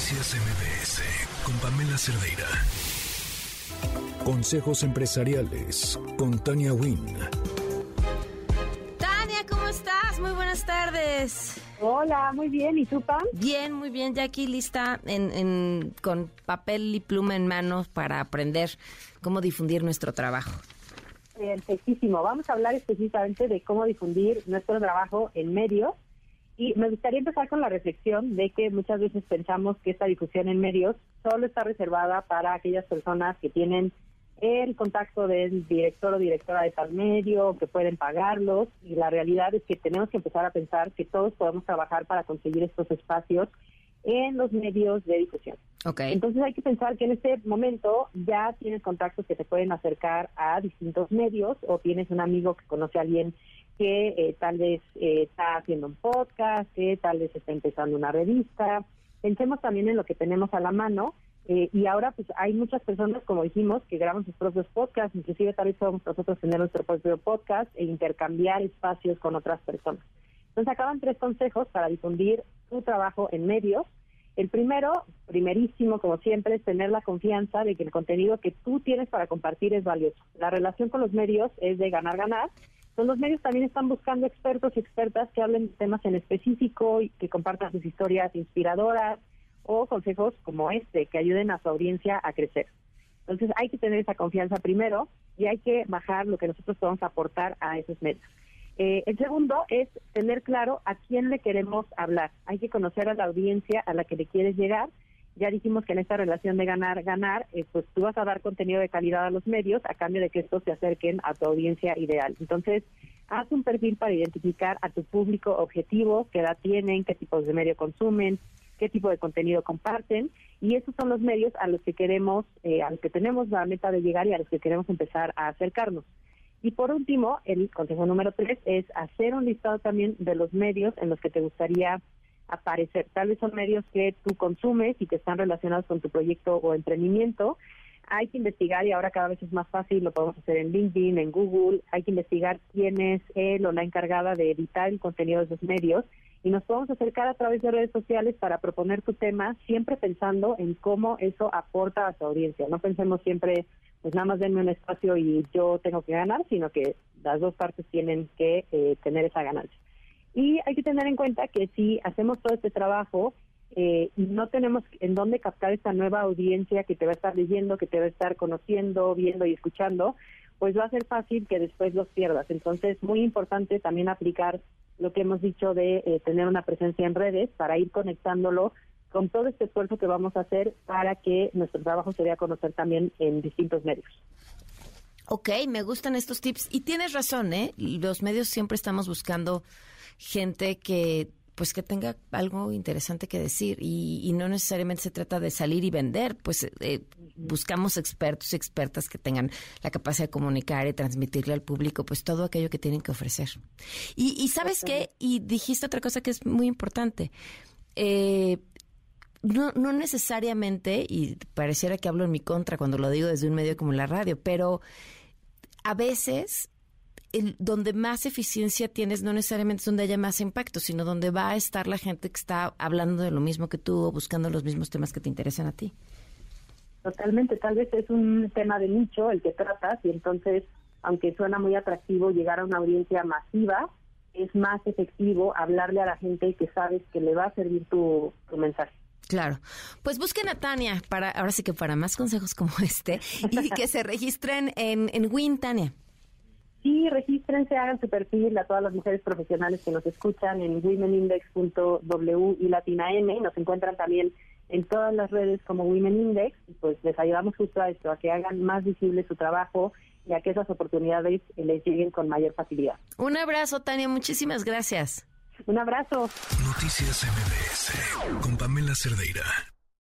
Noticias MBS con Pamela Cerdeira. Consejos empresariales con Tania Wynn. Tania, ¿cómo estás? Muy buenas tardes. Hola, muy bien. ¿Y tú, Pam? Bien, muy bien. Ya aquí lista en, con papel y pluma en manos para aprender cómo difundir nuestro trabajo. Perfectísimo. Vamos a hablar específicamente de cómo difundir nuestro trabajo en medios y me gustaría empezar con la reflexión de que muchas veces pensamos que esta difusión en medios solo está reservada para aquellas personas que tienen el contacto del director o directora de tal medio, que pueden pagarlos, y la realidad es que tenemos que empezar a pensar que todos podemos trabajar para conseguir estos espacios en los medios de difusión. Okay. Entonces hay que pensar que en este momento ya tienes contactos que te pueden acercar a distintos medios o tienes un amigo que conoce a alguien que eh, tal vez eh, está haciendo un podcast, que tal vez está empezando una revista. Pensemos también en lo que tenemos a la mano. Eh, y ahora pues hay muchas personas, como dijimos, que graban sus propios podcasts, inclusive tal vez podemos nosotros tener nuestro propio podcast e intercambiar espacios con otras personas. Entonces acaban tres consejos para difundir tu trabajo en medios. El primero, primerísimo, como siempre, es tener la confianza de que el contenido que tú tienes para compartir es valioso. La relación con los medios es de ganar-ganar los medios también están buscando expertos y expertas que hablen de temas en específico y que compartan sus historias inspiradoras o consejos como este que ayuden a su audiencia a crecer. Entonces hay que tener esa confianza primero y hay que bajar lo que nosotros podemos aportar a esos medios. Eh, el segundo es tener claro a quién le queremos hablar. Hay que conocer a la audiencia a la que le quieres llegar ya dijimos que en esta relación de ganar, ganar, eh, pues tú vas a dar contenido de calidad a los medios a cambio de que estos se acerquen a tu audiencia ideal. Entonces, haz un perfil para identificar a tu público objetivo, qué edad tienen, qué tipos de medio consumen, qué tipo de contenido comparten y esos son los medios a los que queremos, eh, a los que tenemos la meta de llegar y a los que queremos empezar a acercarnos. Y por último, el consejo número tres es hacer un listado también de los medios en los que te gustaría aparecer. Tal vez son medios que tú consumes y que están relacionados con tu proyecto o emprendimiento. Hay que investigar y ahora cada vez es más fácil, lo podemos hacer en LinkedIn, en Google. Hay que investigar quién es él o la encargada de editar el contenido de esos medios y nos podemos acercar a través de redes sociales para proponer tu tema, siempre pensando en cómo eso aporta a su audiencia. No pensemos siempre, pues nada más denme un espacio y yo tengo que ganar, sino que las dos partes tienen que eh, tener esa ganancia. Y hay que tener en cuenta que si hacemos todo este trabajo eh, y no tenemos en dónde captar esta nueva audiencia que te va a estar leyendo, que te va a estar conociendo, viendo y escuchando, pues va a ser fácil que después los pierdas. Entonces, muy importante también aplicar lo que hemos dicho de eh, tener una presencia en redes para ir conectándolo con todo este esfuerzo que vamos a hacer para que nuestro trabajo se dé a conocer también en distintos medios. Ok, me gustan estos tips. Y tienes razón, ¿eh? Los medios siempre estamos buscando gente que pues que tenga algo interesante que decir y, no necesariamente se trata de salir y vender, pues eh, buscamos expertos y expertas que tengan la capacidad de comunicar y transmitirle al público pues todo aquello que tienen que ofrecer. Y, sabes qué, y dijiste otra cosa que es muy importante, eh, no, no necesariamente, y pareciera que hablo en mi contra cuando lo digo desde un medio como la radio, pero a veces el, donde más eficiencia tienes no necesariamente es donde haya más impacto, sino donde va a estar la gente que está hablando de lo mismo que tú o buscando los mismos temas que te interesan a ti. Totalmente, tal vez es un tema de nicho el que tratas y entonces, aunque suena muy atractivo llegar a una audiencia masiva, es más efectivo hablarle a la gente que sabes que le va a servir tu, tu mensaje. Claro. Pues busquen a Tania para, ahora sí que para más consejos como este, y que se registren en, en Win, Tania. Sí, regístrense, hagan su perfil a todas las mujeres profesionales que nos escuchan en womenindex.w y latina M. Nos encuentran también en todas las redes como Women Index y pues les ayudamos justo a esto, a que hagan más visible su trabajo y a que esas oportunidades les lleguen con mayor facilidad. Un abrazo, Tania. Muchísimas gracias. Un abrazo. Noticias MBS con Pamela Cerdeira.